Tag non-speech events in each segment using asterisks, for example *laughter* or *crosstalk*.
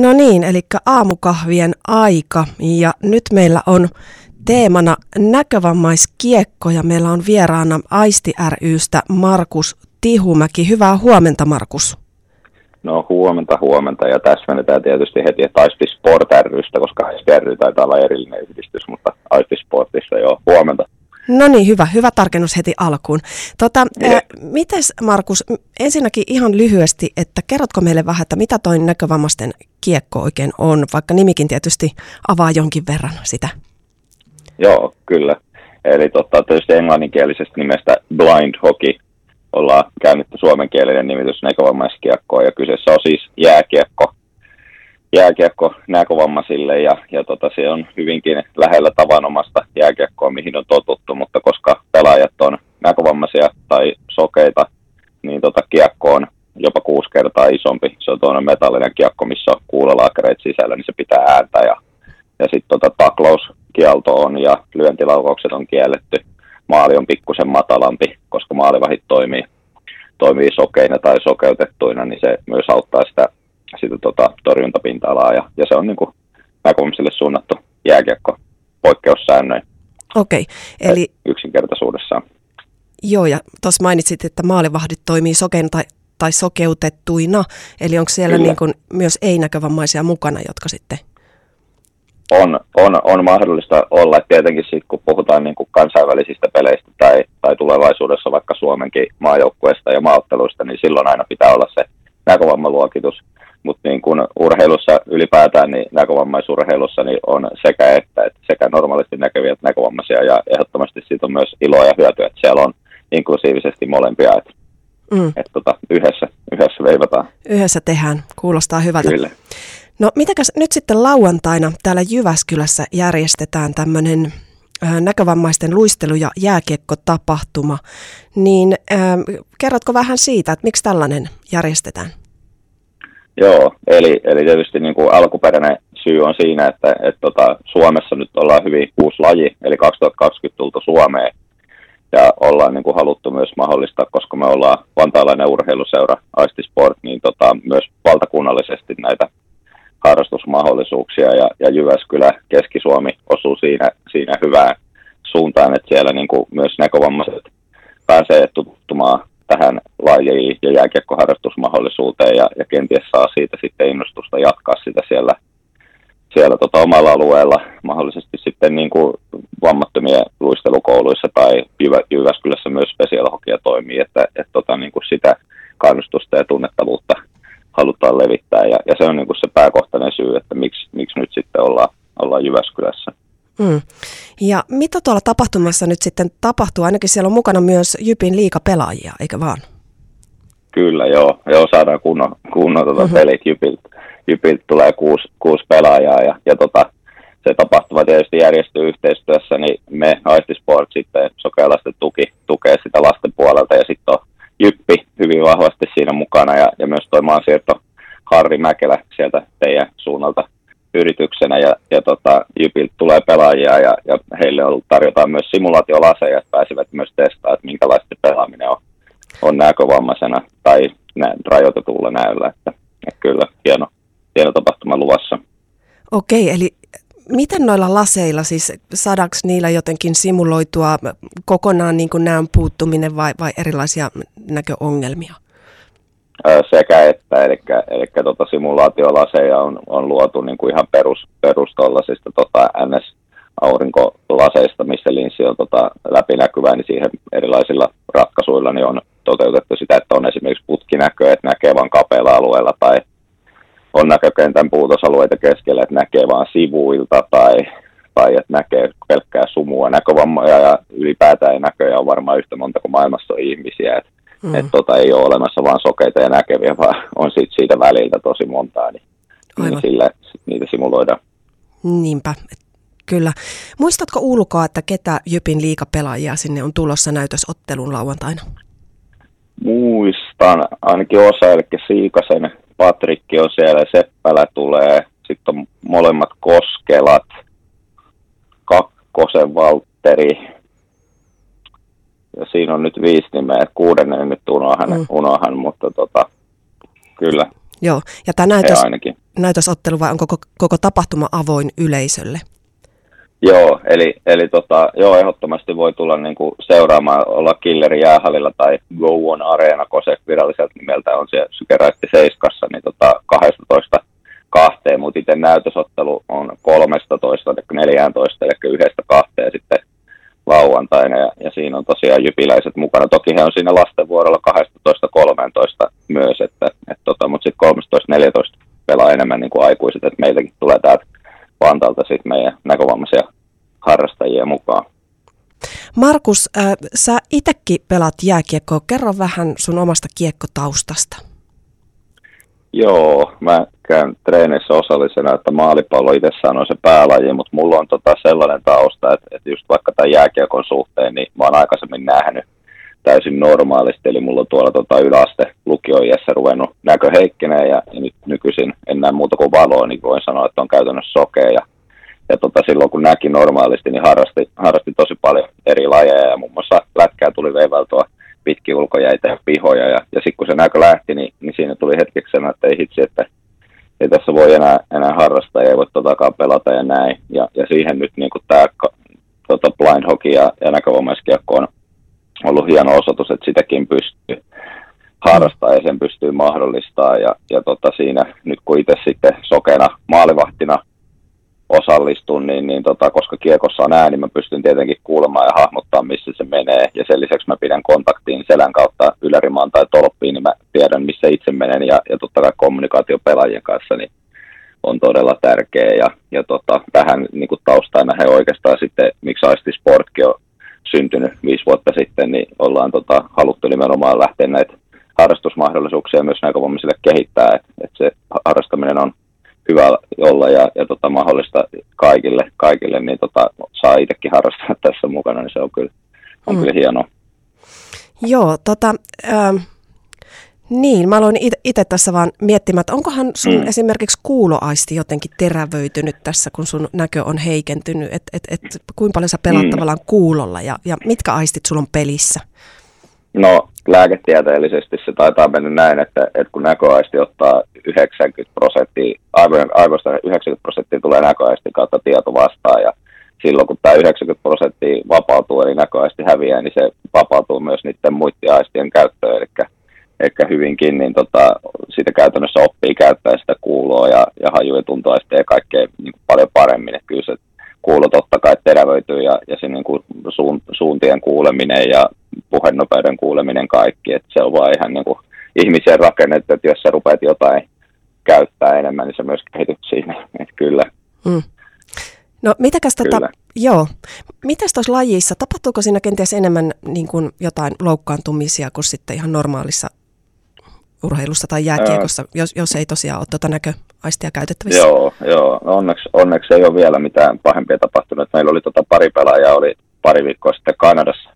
No niin, eli aamukahvien aika ja nyt meillä on teemana näkövammaiskiekko ja meillä on vieraana Aisti rystä Markus Tihumäki. Hyvää huomenta Markus. No huomenta, huomenta ja täsmennetään tietysti heti, että Aisti Sport rystä, koska Aisti ry taitaa olla erillinen yhdistys, mutta Aisti Sportissa jo huomenta. No niin, hyvä, hyvä tarkennus heti alkuun. Tota, äh, mites Markus, ensinnäkin ihan lyhyesti, että kerrotko meille vähän, että mitä toi näkövammaisten kiekko oikein on, vaikka nimikin tietysti avaa jonkin verran sitä. Joo, kyllä. Eli totta, tietysti englanninkielisestä nimestä blind hockey ollaan käännetty suomenkielinen nimitys näkövamaiskiekkoon ja kyseessä on siis jääkiekko, jääkiekko näkövammaisille ja, ja tota, se on hyvinkin lähellä tavanomasta jääkiekkoa, mihin on totuttu, mutta koska pelaajat on näkövammaisia tai sokeita, niin tota, kiekko on kertaa isompi. Se on tuonne metallinen kiekko, missä on kuulolaakereita sisällä, niin se pitää ääntä ja, ja sitten tota, taklauskielto on ja lyöntilaukaukset on kielletty. Maali on pikkusen matalampi, koska maalivahit toimii, toimii sokeina tai sokeutettuina, niin se myös auttaa sitä sitä tota, torjuntapinta-alaa ja, ja se on niin kuin suunnattu jääkiekko poikkeussäännöin. Okei, okay, eli... Yksinkertaisuudessaan. Joo, ja tuossa mainitsit, että maalivahdit toimii sokein tai, tai sokeutettuina, eli onko siellä niin kuin myös ei-näkövammaisia mukana, jotka sitten on, on, on mahdollista olla, että tietenkin sit, kun puhutaan niin kuin kansainvälisistä peleistä tai, tai tulevaisuudessa vaikka Suomenkin maajoukkueesta ja maaotteluista, niin silloin aina pitää olla se näkövammaluokitus. Mutta niin kun urheilussa ylipäätään, niin näkövammaisurheilussa niin on sekä että, että sekä normaalisti näkeviä että näkövammaisia, ja ehdottomasti siitä on myös iloa ja hyötyä, että siellä on inklusiivisesti molempia, että, mm. että tota, yhdessä, yhdessä veivataan. Yhdessä tehdään, kuulostaa hyvältä. Kyllä. No mitäkäs nyt sitten lauantaina täällä Jyväskylässä järjestetään tämmöinen näkövammaisten luistelu- ja jääkiekko-tapahtuma, niin äh, kerrotko vähän siitä, että miksi tällainen järjestetään? Joo, eli, eli tietysti niin kuin alkuperäinen syy on siinä, että, että tota, Suomessa nyt ollaan hyvin uusi laji, eli 2020 tultu Suomeen, ja ollaan niin kuin haluttu myös mahdollistaa, koska me ollaan vantaalainen urheiluseura Aistisport, niin tota, myös valtakunnallisesti näitä harrastusmahdollisuuksia, ja, ja Jyväskylä, Keski-Suomi osuu siinä, siinä hyvään suuntaan, että siellä niin kuin myös näkövammaiset pääsee tutustumaan tähän lajiin ja jääkiekkoharrastusmahdollisuuteen ja, ja kenties saa siitä sitten innostusta jatkaa sitä siellä, siellä tota omalla alueella, mahdollisesti sitten niin kuin vammattomien luistelukouluissa Jyvä, Jyväskylässä myös special toimii, että, että tota, niin kuin sitä kannustusta ja tunnettavuutta halutaan levittää ja, ja se on niin kuin se pääkohtainen syy, että miksi, miksi nyt sitten ollaan, ollaan Jyväskylässä. Mm. Ja mitä tuolla tapahtumassa nyt sitten tapahtuu? Ainakin siellä on mukana myös Jypin liikapelaajia, eikä vaan? Kyllä, joo. joo saadaan kunnon, kunnon tuota mm-hmm. pelit. Jypiltä, Jypiltä tulee kuusi, kuusi pelaajaa ja, ja tota, se tapahtuma tietysti järjestyy yhteistyössä, niin me Aistisport sitten Sokelasten tuki tukee sitä lasten puolelta ja sitten on Jyppi hyvin vahvasti siinä mukana ja, ja myös toi maansiirto Harri Mäkelä sieltä teidän suunnalta yrityksenä ja, ja tota, Jypiltä tulee pelaajia ja, ja heille on, tarjotaan myös simulaatiolaseja, että pääsevät myös testaamaan, että minkälaista pelaaminen on, on näkövammaisena tai nä, rajoitetulla näöllä. Että, että kyllä, hieno, hieno tapahtuma luvassa. Okei, eli miten noilla laseilla, siis saadaanko niillä jotenkin simuloitua kokonaan niin kuin näön puuttuminen vai, vai erilaisia näköongelmia? sekä että, eli, eli tota simulaatiolaseja on, on luotu niin kuin ihan perus, perustollasista tota NS aurinkolaseista, missä linssi on tota läpinäkyvää, niin siihen erilaisilla ratkaisuilla niin on toteutettu sitä, että on esimerkiksi putkinäkö, että näkee vain kapealla alueella, tai on näkökentän puutosalueita keskellä, että näkee vain sivuilta, tai, tai että näkee pelkkää sumua näkövammoja, ja ylipäätään ei näköjä on varmaan yhtä monta kuin maailmassa on ihmisiä, että Mm. Että tota, ei ole olemassa vain sokeita ja näkeviä, vaan on sit siitä väliltä tosi montaa, niin, niin sillä niitä simuloidaan. Niinpä, kyllä. Muistatko ulkoa, että ketä Jypin liikapelaajia sinne on tulossa näytösottelun lauantaina? Muistan ainakin osa, eli Siikasen Patrikki on siellä, Seppälä tulee, sitten on molemmat Koskelat, Kakkosen Valtteri, ja siinä on nyt viisi nimeä, kuudennen nyt unohan, mm. unohan mutta tota, kyllä. Joo, ja tämä näytös, näytösottelu vai onko koko, koko tapahtuma avoin yleisölle? Joo, eli, eli tota, joo, ehdottomasti voi tulla niin kuin seuraamaan, olla Killeri jäähallilla tai Go On Arena, se viralliselta nimeltä on se Sykeraitti Seiskassa, niin tota 12 kahteen, mutta itse näytösottelu on 13, eli 14, eli yhdestä kahteen sitten lauantaina, ja, ja siinä on tosiaan jypiläiset mukana. Toki he on siinä lastenvuorolla 12-13 myös, että, et tota, mutta sitten 13-14 pelaa enemmän niin kuin aikuiset, että meiltäkin tulee täältä Vantalta sitten meidän näkövammaisia harrastajia mukaan. Markus, äh, sä itsekin pelaat jääkiekkoa. Kerro vähän sun omasta kiekkotaustasta. Joo, mä käyn treenissä osallisena, että maalipallo itsessään on se päälaji, mutta mulla on tota sellainen tausta, että, että just vaikka tämän jääkiekon suhteen, niin mä oon aikaisemmin nähnyt täysin normaalisti, eli mulla on tuolla tota yläaste lukioiässä ruvennut näkö heikkenee ja, ja nyt nykyisin en näe muuta kuin valoa, niin voin sanoa, että on käytännössä sokea. Ja, ja tota, silloin kun näki normaalisti, niin harrasti, harrasti tosi paljon eri lajeja ja muun muassa lätkää tuli veivaltua pitkin ulkojäitä ja pihoja. Ja, ja sitten kun se näkö lähti, niin, niin siinä tuli hetkeksi sanoa, että ei hitsi, että ei tässä voi enää, enää harrastaa ja ei voi totakaan pelata ja näin. Ja, ja siihen nyt niin tämä tota blind hockey ja, ja näkövamaiskiekko on ollut hieno osoitus, että sitäkin pystyy harrastaa ja sen pystyy mahdollistaa. Ja, ja tota siinä nyt kun itse sitten sokena maalivahtina osallistun, niin, niin tota, koska kiekossa on ääni, mä pystyn tietenkin kuulemaan ja hahmottaa, missä se menee. Ja sen lisäksi mä pidän kontaktiin selän kautta ylärimaan tai tolppiin, niin mä tiedän, missä itse menen. Ja, ja totta kai kommunikaatio pelaajien kanssa niin on todella tärkeä. Ja, ja tota, tähän niin kuin taustaan he oikeastaan sitten, miksi Aisti Sportkin on syntynyt viisi vuotta sitten, niin ollaan tota, haluttu nimenomaan lähteä näitä harrastusmahdollisuuksia myös näkövammaisille kehittää, että et se harrastaminen on hyvä olla ja, ja tota, mahdollista kaikille, kaikille niin tota, saa itsekin harrastaa *laughs* tässä mukana, niin se on kyllä, on mm. kyllä hienoa. Joo, tota, äh, niin, mä aloin itse tässä vaan miettimään, että onkohan sun mm. esimerkiksi kuuloaisti jotenkin terävöitynyt tässä, kun sun näkö on heikentynyt, että et, et, kuinka paljon sä pelaat mm. tavallaan kuulolla ja, ja mitkä aistit sulla on pelissä? No lääketieteellisesti se taitaa mennä näin, että, että kun näköaisti ottaa 90 prosenttia, aivoista 90 prosenttia tulee näköaistin kautta tieto vastaan ja silloin kun tämä 90 prosenttia vapautuu eli näköaisti häviää, niin se vapautuu myös niiden muiden aistien käyttöön, ehkä hyvinkin, niin tota, sitä käytännössä oppii käyttää sitä kuuloa ja, ja haju- ja tuntoaistia ja kaikkea niin kuin paljon paremmin. Että kyllä se kuulo totta kai terävöityy ja, ja se niin kuin suun, suuntien kuuleminen ja puhenopeuden kuuleminen kaikki, että se on vaan ihan niin kuin ihmisen rakennettu, että jos sä rupeat jotain käyttää enemmän, niin se myös kehityt siinä, että kyllä. Mm. No mitäkäs tätä, joo, mitäs tuossa lajissa, tapahtuuko siinä kenties enemmän niin kuin jotain loukkaantumisia kuin sitten ihan normaalissa urheilussa tai jääkiekossa, Ää... jos, jos ei tosiaan ole tuota näköaistia käytettävissä? Joo, joo. No onneksi, onneksi ei ole vielä mitään pahempia tapahtunut. Meillä oli tota pari pelaajaa, oli pari viikkoa sitten Kanadassa,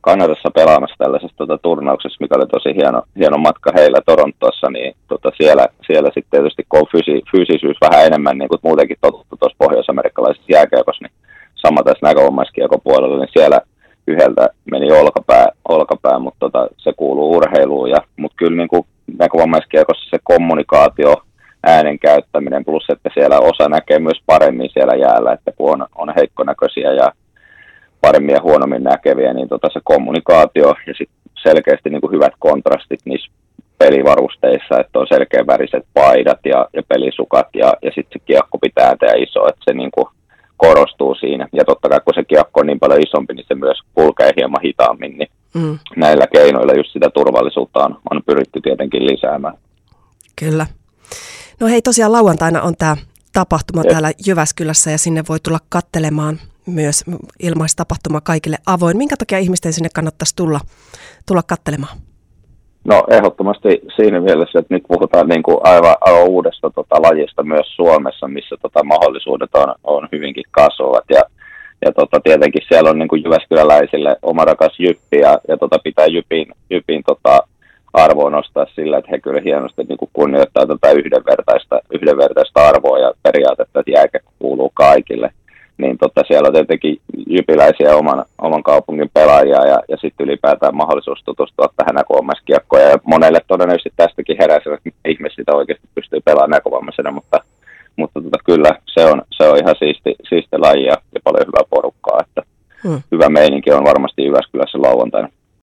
Kanadassa pelaamassa tällaisessa tota, turnauksessa, mikä oli tosi hieno, hieno matka heillä Torontossa, niin tota, siellä, siellä sitten tietysti kun on fysi, fysisyys vähän enemmän, niin kuin muutenkin totuttu tuossa pohjois-amerikkalaisessa jääkiekossa, niin sama tässä näkövamaiskiekon puolella, niin siellä yhdeltä meni olkapää, olkapää mutta tota, se kuuluu urheiluun. Ja, mutta kyllä niin kuin kommunikaatio, äänen käyttäminen, plus että siellä osa näkee myös paremmin siellä jäällä, että kun on, on heikkonäköisiä ja paremmin ja huonommin näkeviä, niin tota se kommunikaatio ja sit selkeästi niin kuin hyvät kontrastit niissä pelivarusteissa, että on selkeä väriset paidat ja, ja pelisukat ja, ja sitten se kiekko pitää tehdä iso, että se niin kuin korostuu siinä. Ja totta kai kun se kiekko on niin paljon isompi, niin se myös kulkee hieman hitaammin, niin mm. näillä keinoilla just sitä turvallisuutta on, on pyritty tietenkin lisäämään. Kyllä. No hei, tosiaan lauantaina on tämä tapahtuma Jep. täällä Jyväskylässä ja sinne voi tulla kattelemaan myös ilmaistapahtuma kaikille avoin. Minkä takia ihmisten sinne kannattaisi tulla, tulla kattelemaan? No ehdottomasti siinä mielessä, että nyt puhutaan niin kuin aivan, aivan uudesta tota, lajista myös Suomessa, missä tota, mahdollisuudet on, on hyvinkin kasvavat. Ja, ja tota, tietenkin siellä on niin kuin Jyväskyläläisille oma rakas Jyppi ja, ja tota, pitää Jypin, Jypin tota, arvoa nostaa sillä, että he kyllä hienosti niin kuin kunnioittaa tätä yhdenvertaista, yhdenvertaista arvoa ja periaatetta, että jääkä kuuluu kaikille. Niin tota, siellä on tietenkin jypiläisiä oman, oman kaupungin pelaajia ja, ja sitten ylipäätään mahdollisuus tutustua tähän näkövamaiskiekkoon. Ja monelle todennäköisesti tästäkin heräsi, että ihmiset sitä oikeasti pystyy pelaamaan näkövammaisena, mutta, mutta tota, kyllä se on, se on ihan siisti, siisti laji ja, ja paljon hyvää porukkaa. Että hmm. Hyvä meininki on varmasti Jyväskylässä lauantaina.